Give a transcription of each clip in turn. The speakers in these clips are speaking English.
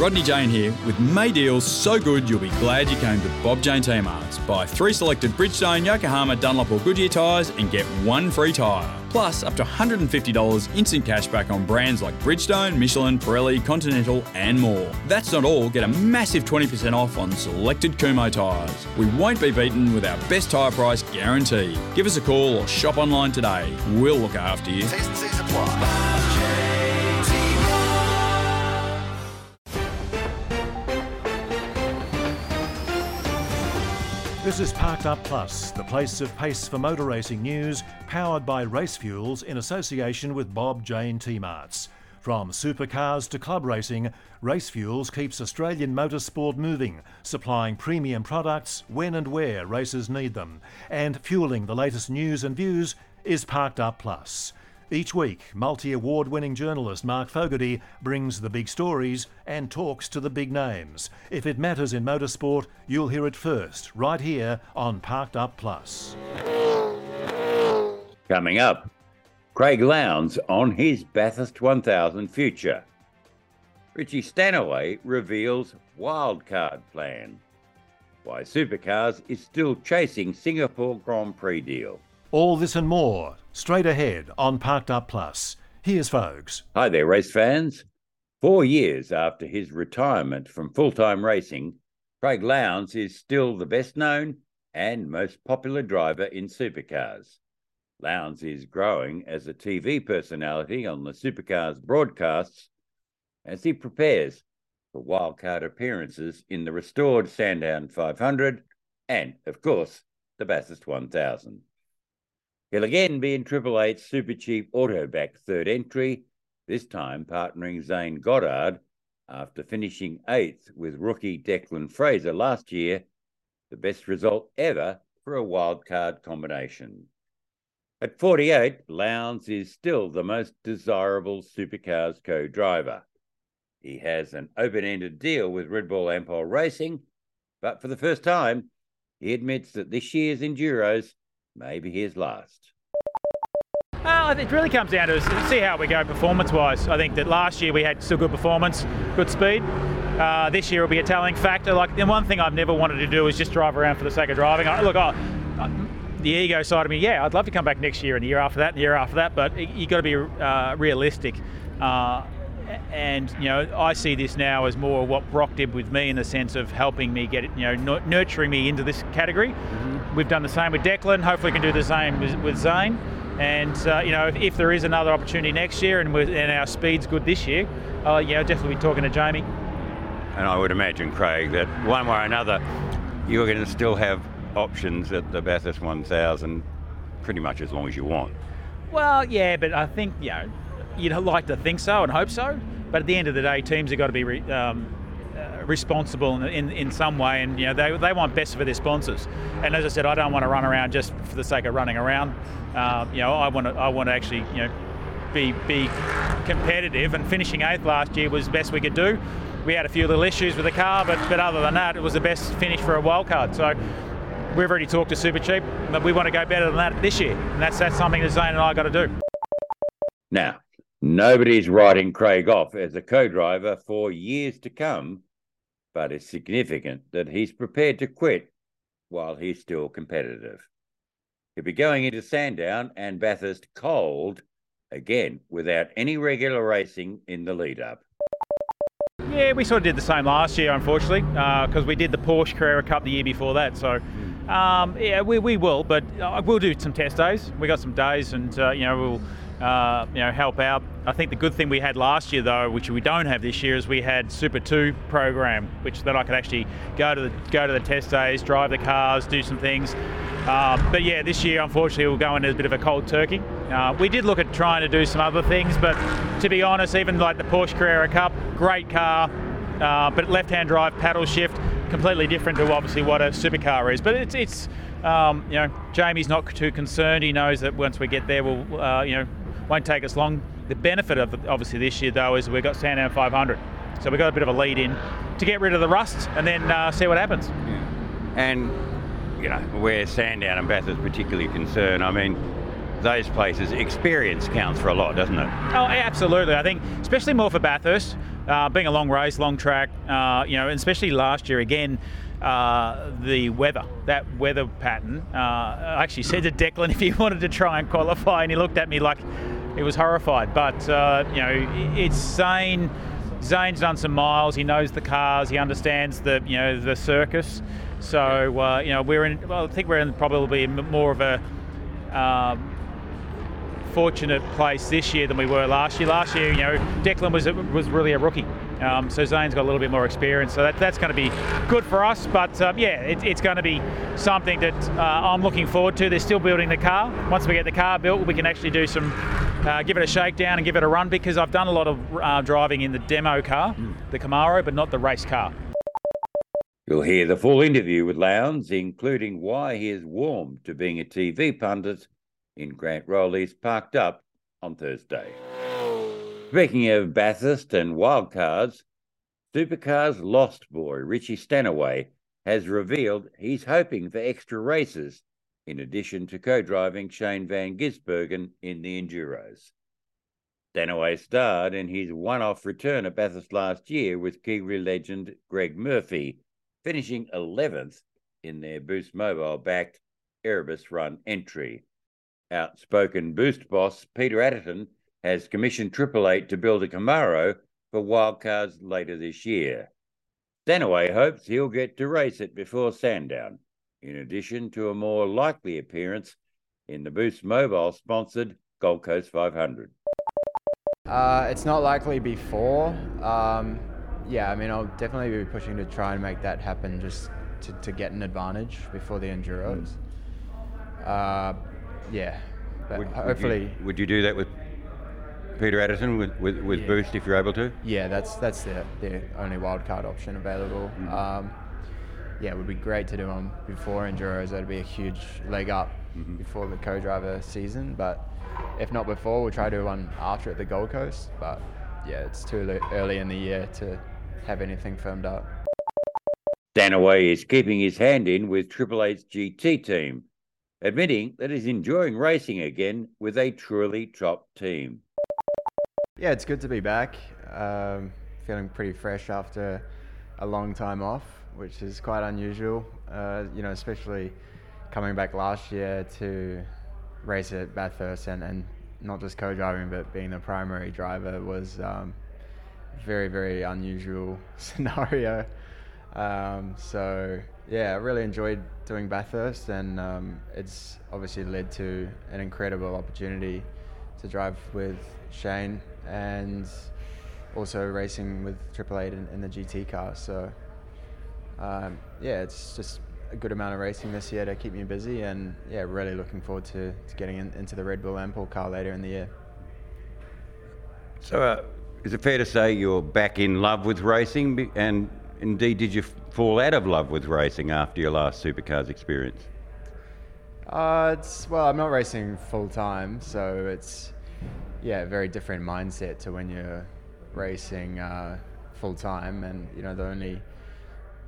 Rodney Jane here with May deals so good you'll be glad you came to Bob Jane T Marts. Buy three selected Bridgestone, Yokohama, Dunlop or Goodyear tyres and get one free tyre. Plus up to $150 instant cash back on brands like Bridgestone, Michelin, Pirelli, Continental and more. That's not all, get a massive 20% off on selected Kumho tyres. We won't be beaten with our best tyre price guarantee. Give us a call or shop online today. We'll look after you. This is Parked Up Plus, the place of pace for motor racing news, powered by Race Fuels in association with Bob Jane T Marts. From supercars to club racing, Race Fuels keeps Australian motorsport moving, supplying premium products when and where racers need them. And fueling the latest news and views is Parked Up Plus. Each week, multi award winning journalist Mark Fogarty brings the big stories and talks to the big names. If it matters in motorsport, you'll hear it first, right here on Parked Up Plus. Coming up, Craig Lowndes on his Bathurst 1000 future. Richie Stanaway reveals wildcard plan. Why Supercars is still chasing Singapore Grand Prix deal. All this and more straight ahead on Parked Up Plus. Here's Fogs. Hi there, race fans. Four years after his retirement from full time racing, Craig Lowndes is still the best known and most popular driver in supercars. Lowndes is growing as a TV personality on the supercars broadcasts as he prepares for wildcard appearances in the restored Sandown 500 and, of course, the Bathurst 1000. He'll again be in Triple Eight's Super Cheap Autoback third entry, this time partnering Zane Goddard after finishing eighth with rookie Declan Fraser last year, the best result ever for a wildcard combination. At 48, Lowndes is still the most desirable supercars co driver. He has an open ended deal with Red Bull Ampol Racing, but for the first time, he admits that this year's Enduros may be his last. Uh, it really comes down to see how we go performance-wise. I think that last year we had still good performance, good speed. Uh, this year will be a telling factor. Like the one thing I've never wanted to do is just drive around for the sake of driving. I, look, I, I, the ego side of me, yeah, I'd love to come back next year and the year after that, and the year after that. But you've got to be uh, realistic. Uh, and you know, I see this now as more what Brock did with me in the sense of helping me get it, you know, nurturing me into this category. Mm-hmm. We've done the same with Declan. Hopefully, we can do the same with, with Zane. And uh, you know, if, if, there is another opportunity next year, and, and our speed's good this year, uh, yeah, definitely be talking to Jamie. And I would imagine, Craig, that one way or another, you're going to still have options at the Bathurst 1000, pretty much as long as you want. Well, yeah, but I think you know, you'd like to think so and hope so. But at the end of the day, teams have got to be re, um, responsible in, in, in some way, and you know they, they want best for their sponsors. And as I said, I don't want to run around just for the sake of running around. Uh, you know, I want to I want to actually you know be be competitive. And finishing eighth last year was best we could do. We had a few little issues with the car, but but other than that, it was the best finish for a wild card. So. We've already talked to Super Cheap, but we want to go better than that this year, and that's that's something that Zane and I got to do. Now, nobody's writing Craig off as a co-driver for years to come, but it's significant that he's prepared to quit while he's still competitive. He'll be going into Sandown and Bathurst cold again without any regular racing in the lead up. Yeah, we sort of did the same last year, unfortunately, because uh, we did the Porsche Carrera Cup the year before that. So, um, yeah, we, we will, but uh, we'll do some test days. We got some days, and uh, you know we'll uh, you know, help out. I think the good thing we had last year, though, which we don't have this year, is we had Super Two program, which then I could actually go to the go to the test days, drive the cars, do some things. Uh, but yeah, this year, unfortunately, we'll go into a bit of a cold turkey. Uh, we did look at trying to do some other things, but to be honest, even like the Porsche Carrera Cup, great car, uh, but left-hand drive, paddle shift, completely different to obviously what a supercar is. But it's it's um, you know Jamie's not too concerned. He knows that once we get there, we'll uh, you know won't take us long. The benefit of obviously this year though is we've got Sandown 500, so we've got a bit of a lead in to get rid of the rust and then uh, see what happens. Yeah. And you know where Sandown and Bathurst particularly concerned. I mean, those places, experience counts for a lot, doesn't it? Oh, absolutely. I think, especially more for Bathurst, uh, being a long race, long track, uh, you know, and especially last year again. Uh, the weather, that weather pattern. Uh, I actually said to Declan if he wanted to try and qualify, and he looked at me like he was horrified. But uh, you know, it's Zane. Zane's done some miles. He knows the cars. He understands the you know the circus. So uh, you know we're in. Well, I think we're in probably more of a um, fortunate place this year than we were last year. Last year, you know, Declan was was really a rookie. Um, so Zane's got a little bit more experience, so that, that's going to be good for us. But um, yeah, it, it's going to be something that uh, I'm looking forward to. They're still building the car. Once we get the car built, we can actually do some, uh, give it a shakedown and give it a run because I've done a lot of uh, driving in the demo car, mm. the Camaro, but not the race car. You'll hear the full interview with Lowndes, including why he is warm to being a TV pundit in Grant Rowley's Parked Up on Thursday. Speaking of Bathurst and wildcards, Supercars Lost Boy Richie Stanaway has revealed he's hoping for extra races in addition to co-driving Shane Van Gisbergen in the Enduros. Stanaway starred in his one-off return at Bathurst last year with Kiwi legend Greg Murphy, finishing 11th in their Boost Mobile-backed Erebus Run entry. Outspoken Boost boss Peter Adderton has commissioned Triple Eight to build a Camaro for wildcards later this year. Stanaway hopes he'll get to race it before Sandown, in addition to a more likely appearance in the Boost Mobile sponsored Gold Coast 500. Uh, it's not likely before. Um, yeah, I mean, I'll definitely be pushing to try and make that happen just to, to get an advantage before the Enduros. Uh, yeah, would, hopefully. Would you, would you do that with Peter Adderton with, with, with yeah. Boost if you're able to? Yeah, that's that's the, the only wildcard option available. Mm-hmm. Um, yeah, it would be great to do them before Enduros. That'd be a huge leg up mm-hmm. before the co-driver season. But if not before, we'll try to do one after at the Gold Coast. But yeah, it's too early in the year to have anything firmed up. Stanaway is keeping his hand in with Triple Eight's GT team, admitting that he's enjoying racing again with a truly top team. Yeah, it's good to be back. Um, feeling pretty fresh after a long time off, which is quite unusual. Uh, you know, especially coming back last year to race at Bathurst and, and not just co-driving but being the primary driver was um, very very unusual scenario. Um, so yeah, I really enjoyed doing Bathurst, and um, it's obviously led to an incredible opportunity to drive with Shane and also racing with Triple Eight in, in the GT car. So um, yeah, it's just a good amount of racing this year to keep me busy, and yeah, really looking forward to, to getting in, into the Red Bull Ampol car later in the year. So, uh, is it fair to say you're back in love with racing? And indeed, did you fall out of love with racing after your last supercars experience? Uh, it's well, I'm not racing full time, so it's yeah, very different mindset to when you're racing uh, full time. And you know, the only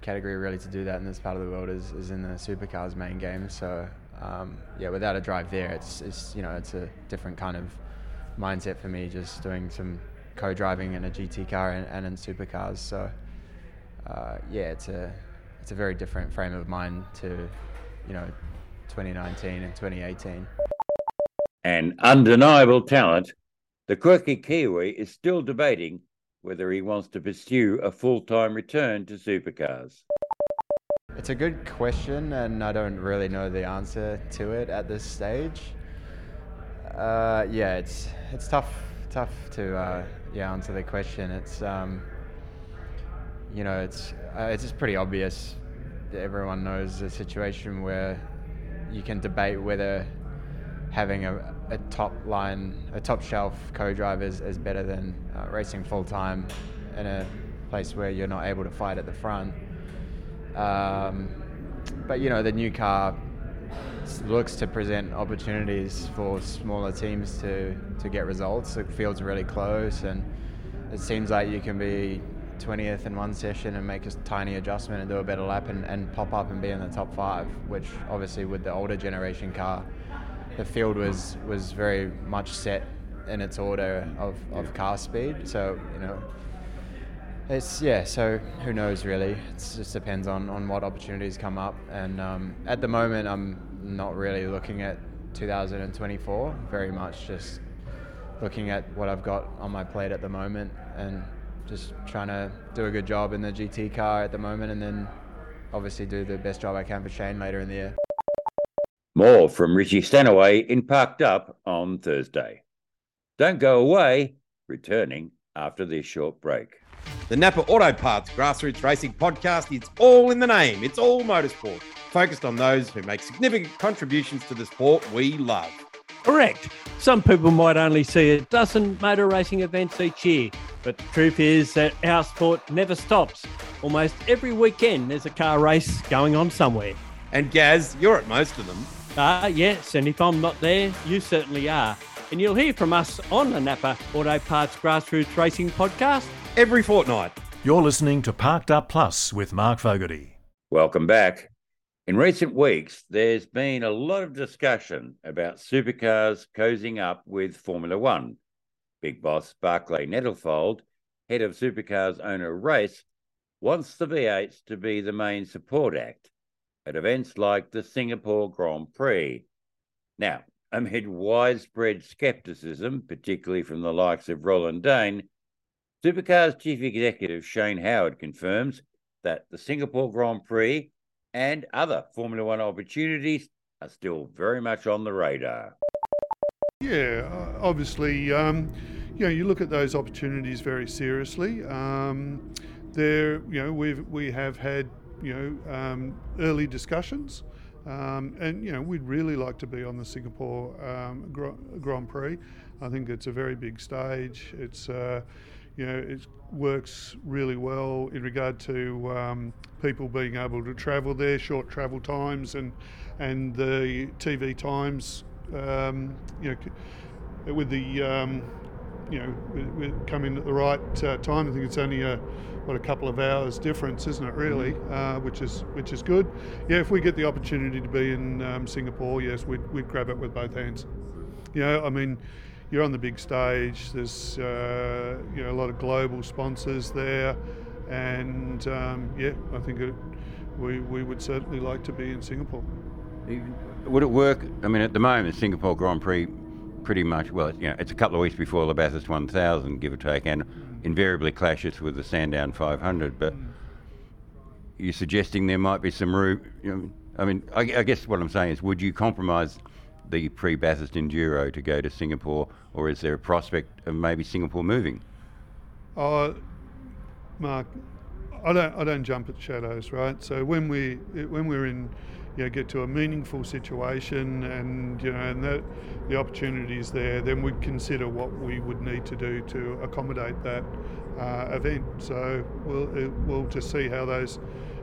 category really to do that in this part of the world is, is in the supercars main game. So um, yeah, without a drive there, it's it's you know it's a different kind of mindset for me. Just doing some co-driving in a GT car and, and in supercars. So uh, yeah, it's a it's a very different frame of mind to you know 2019 and 2018 and undeniable talent, the quirky Kiwi is still debating whether he wants to pursue a full time return to supercars. It's a good question, and I don't really know the answer to it at this stage. Uh, yeah, it's it's tough tough to uh, yeah answer the question. It's um, you know it's uh, it's just pretty obvious. That everyone knows the situation where you can debate whether having a, a top line, a top shelf co-driver is, is better than uh, racing full time in a place where you're not able to fight at the front. Um, but you know, the new car looks to present opportunities for smaller teams to, to get results. The field's really close, and it seems like you can be 20th in one session and make a tiny adjustment and do a better lap and, and pop up and be in the top five, which obviously with the older generation car the field was was very much set in its order of, of car speed. So you know, it's yeah. So who knows really? It just depends on, on what opportunities come up. And um, at the moment, I'm not really looking at 2024. Very much just looking at what I've got on my plate at the moment and just trying to do a good job in the GT car at the moment, and then obviously do the best job I can for Shane later in the year. More from Richie Stanaway in Parked Up on Thursday. Don't go away, returning after this short break. The Napa Auto Parts Grassroots Racing Podcast is all in the name. It's all motorsport, focused on those who make significant contributions to the sport we love. Correct. Some people might only see a dozen motor racing events each year, but the truth is that our sport never stops. Almost every weekend there's a car race going on somewhere. And Gaz, you're at most of them. Ah, uh, yes, and if I'm not there, you certainly are. And you'll hear from us on the Napa Auto Parts Grassroots Racing Podcast every fortnight. You're listening to Parked Up Plus with Mark Fogarty. Welcome back. In recent weeks, there's been a lot of discussion about supercars cozying up with Formula One. Big boss Barclay Nettlefold, head of Supercars owner Race, wants the V8s to be the main support act at events like the Singapore Grand Prix. Now, amid widespread scepticism, particularly from the likes of Roland Dane, Supercars chief executive Shane Howard confirms that the Singapore Grand Prix and other Formula One opportunities are still very much on the radar. Yeah, obviously, um, you know, you look at those opportunities very seriously. Um, there, you know, we've we have had you know um, early discussions, um, and you know we'd really like to be on the Singapore um, Grand Prix. I think it's a very big stage. It's uh, you know, it works really well in regard to um, people being able to travel there, short travel times, and and the TV times. Um, you know, with the um, you know, we're coming at the right uh, time. I think it's only a what a couple of hours difference, isn't it? Really, mm-hmm. uh, which is which is good. Yeah, if we get the opportunity to be in um, Singapore, yes, we'd, we'd grab it with both hands. You know, I mean, you're on the big stage. There's uh, you know a lot of global sponsors there, and um, yeah, I think it, we we would certainly like to be in Singapore. Would it work? I mean, at the moment, Singapore Grand Prix, pretty much. Well, you know, it's a couple of weeks before the Bathurst 1000, give or take, and invariably clashes with the Sandown 500. But you're suggesting there might be some room. You know, I mean, I, I guess what I'm saying is, would you compromise? the pre-Bathurst Enduro to go to Singapore, or is there a prospect of maybe Singapore moving? Uh, Mark, I don't I don't jump at shadows, right? So when we when we're in, you know, get to a meaningful situation and you know and that the opportunity is there, then we'd consider what we would need to do to accommodate that uh, event. So we'll we'll just see how those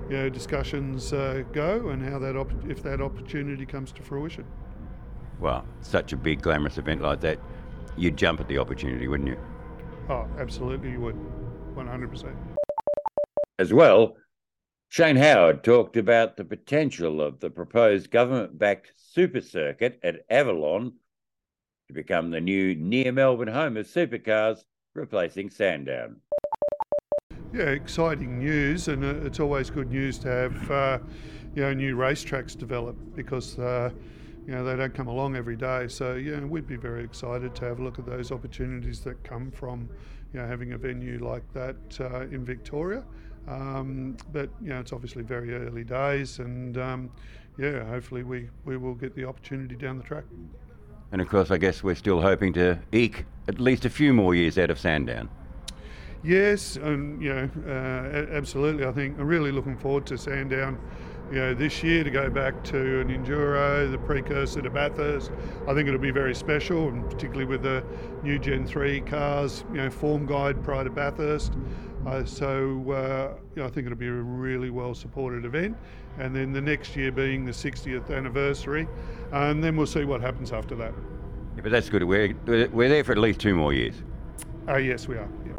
you know discussions uh, go and how that op- if that opportunity comes to fruition well, such a big, glamorous event like that, you'd jump at the opportunity, wouldn't you? Oh, absolutely, you would. 100%. As well, Shane Howard talked about the potential of the proposed government backed super circuit at Avalon to become the new near Melbourne home of supercars, replacing Sandown. Yeah, exciting news, and uh, it's always good news to have uh, you know new racetracks develop because uh, you know, they don't come along every day. So, yeah, we'd be very excited to have a look at those opportunities that come from, you know, having a venue like that uh, in Victoria. Um, but, you know, it's obviously very early days and, um, yeah, hopefully we, we will get the opportunity down the track. And of course, I guess we're still hoping to eke at least a few more years out of Sandown. Yes, and you know, uh, absolutely. I think I'm really looking forward to Sandown you know, this year to go back to an enduro, the precursor to Bathurst. I think it'll be very special, and particularly with the new Gen 3 cars, you know, form guide prior to Bathurst. Uh, so uh, you know, I think it'll be a really well supported event. And then the next year being the 60th anniversary, and then we'll see what happens after that. Yeah, but that's good. We're, we're there for at least two more years. Oh, yes, we are. Yeah.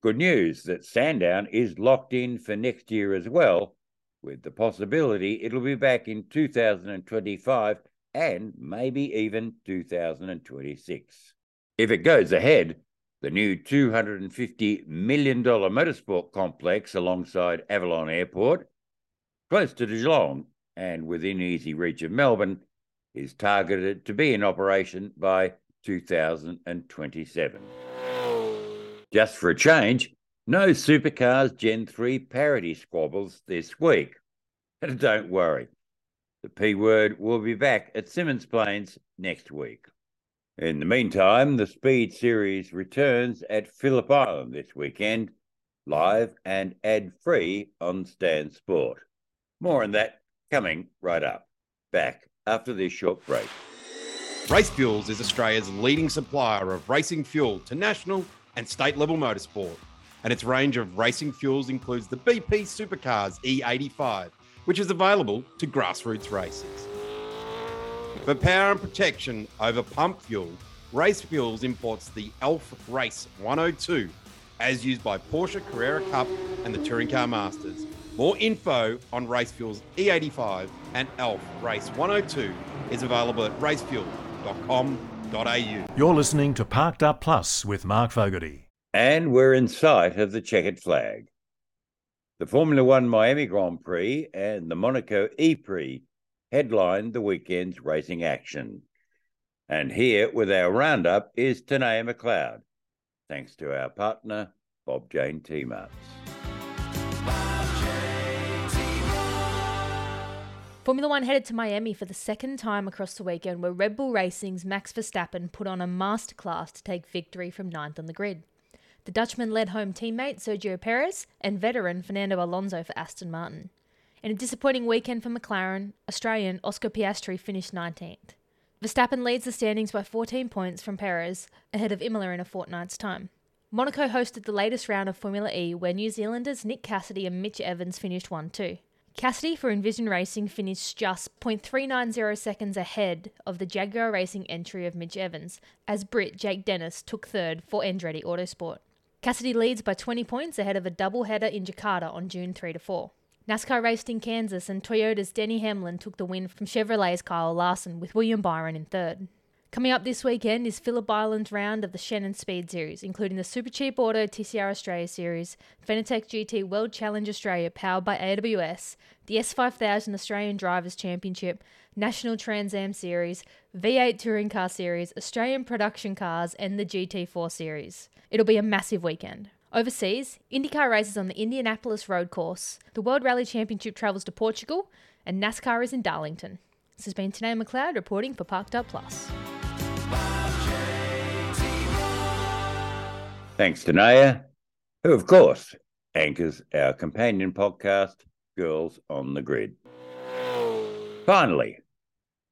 Good news that Sandown is locked in for next year as well with the possibility it'll be back in 2025 and maybe even 2026. If it goes ahead, the new $250 million motorsport complex alongside Avalon Airport, close to Geelong and within easy reach of Melbourne, is targeted to be in operation by 2027. Just for a change, no Supercars Gen 3 parity squabbles this week. And don't worry, the P word will be back at Symmons Plains next week. In the meantime, the Speed Series returns at Phillip Island this weekend, live and ad free on Stan Sport. More on that coming right up. Back after this short break. Race Fuels is Australia's leading supplier of racing fuel to national and state level motorsport. And its range of racing fuels includes the BP Supercars E85, which is available to grassroots races. For power and protection over pump fuel, Race Fuels imports the ELF Race 102, as used by Porsche Carrera Cup and the Touring Car Masters. More info on Race Fuels E85 and ELF Race 102 is available at racefuel.com.au. You're listening to Parked Up Plus with Mark Fogarty. And we're in sight of the checkered flag. The Formula One Miami Grand Prix and the Monaco E Prix headlined the weekend's racing action. And here with our roundup is Tanea McLeod, thanks to our partner, Bob Jane T Marts. Formula One headed to Miami for the second time across the weekend, where Red Bull Racing's Max Verstappen put on a masterclass to take victory from ninth on the grid. The Dutchman led home teammate Sergio Perez and veteran Fernando Alonso for Aston Martin. In a disappointing weekend for McLaren, Australian Oscar Piastri finished 19th. Verstappen leads the standings by 14 points from Perez, ahead of Imola in a fortnight's time. Monaco hosted the latest round of Formula E, where New Zealanders Nick Cassidy and Mitch Evans finished 1 2. Cassidy for Envision Racing finished just 0.390 seconds ahead of the Jaguar Racing entry of Mitch Evans, as Brit Jake Dennis took third for Andretti Autosport. Cassidy leads by 20 points ahead of a doubleheader in Jakarta on June 3 to 4. NASCAR raced in Kansas and Toyota's Denny Hamlin took the win from Chevrolet's Kyle Larson with William Byron in third. Coming up this weekend is Phillip Island's round of the Shannon Speed Series, including the Super Cheap Auto TCR Australia Series, Fanatec GT World Challenge Australia powered by AWS, the S5000 Australian Drivers Championship, National Trans Am Series, V8 Touring Car Series, Australian Production Cars, and the GT4 Series. It'll be a massive weekend. Overseas, IndyCar races on the Indianapolis Road Course, the World Rally Championship travels to Portugal, and NASCAR is in Darlington. This has been Tanea McLeod reporting for Parked Up Plus. Thanks to Naya, who, of course, anchors our companion podcast, Girls on the Grid. Finally,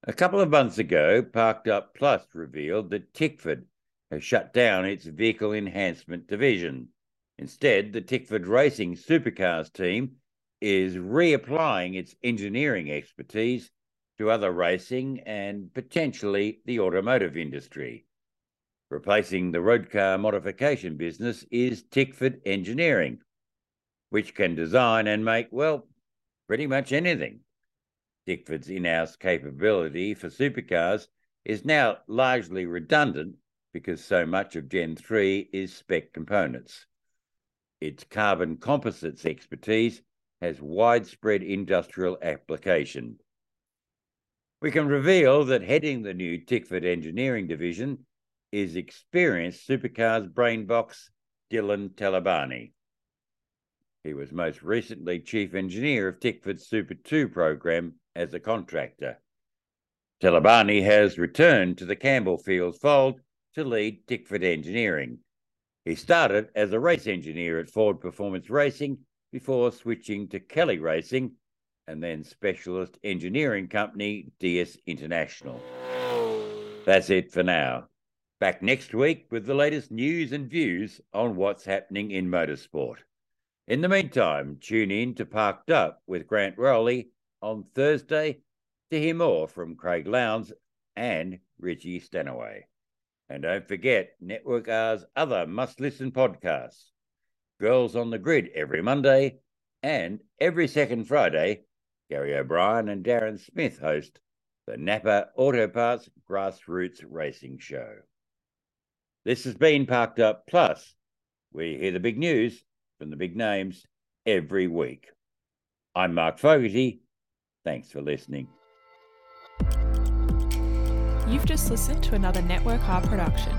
a couple of months ago, Parked Up Plus revealed that Tickford has shut down its vehicle enhancement division. Instead, the Tickford Racing Supercars team is reapplying its engineering expertise to other racing and potentially the automotive industry. Replacing the road car modification business is Tickford Engineering, which can design and make, well, pretty much anything. Tickford's in house capability for supercars is now largely redundant because so much of Gen 3 is spec components. Its carbon composites expertise has widespread industrial application. We can reveal that heading the new Tickford Engineering Division is experienced supercars brain box Dylan Talabani. He was most recently chief engineer of Tickford's Super 2 program as a contractor. Talabani has returned to the Campbellfields fold to lead Tickford Engineering. He started as a race engineer at Ford Performance Racing before switching to Kelly Racing and then specialist engineering company DS International. That's it for now. Back next week with the latest news and views on what's happening in motorsport. In the meantime, tune in to Parked Up with Grant Rowley on Thursday to hear more from Craig Lowndes and Richie Stanaway. And don't forget Network R's other must listen podcasts Girls on the Grid every Monday and every second Friday. Gary O'Brien and Darren Smith host the Napa Auto Parts Grassroots Racing Show. This has been Parked Up Plus. We hear the big news from the big names every week. I'm Mark Fogarty. Thanks for listening. You've just listened to another Network R production.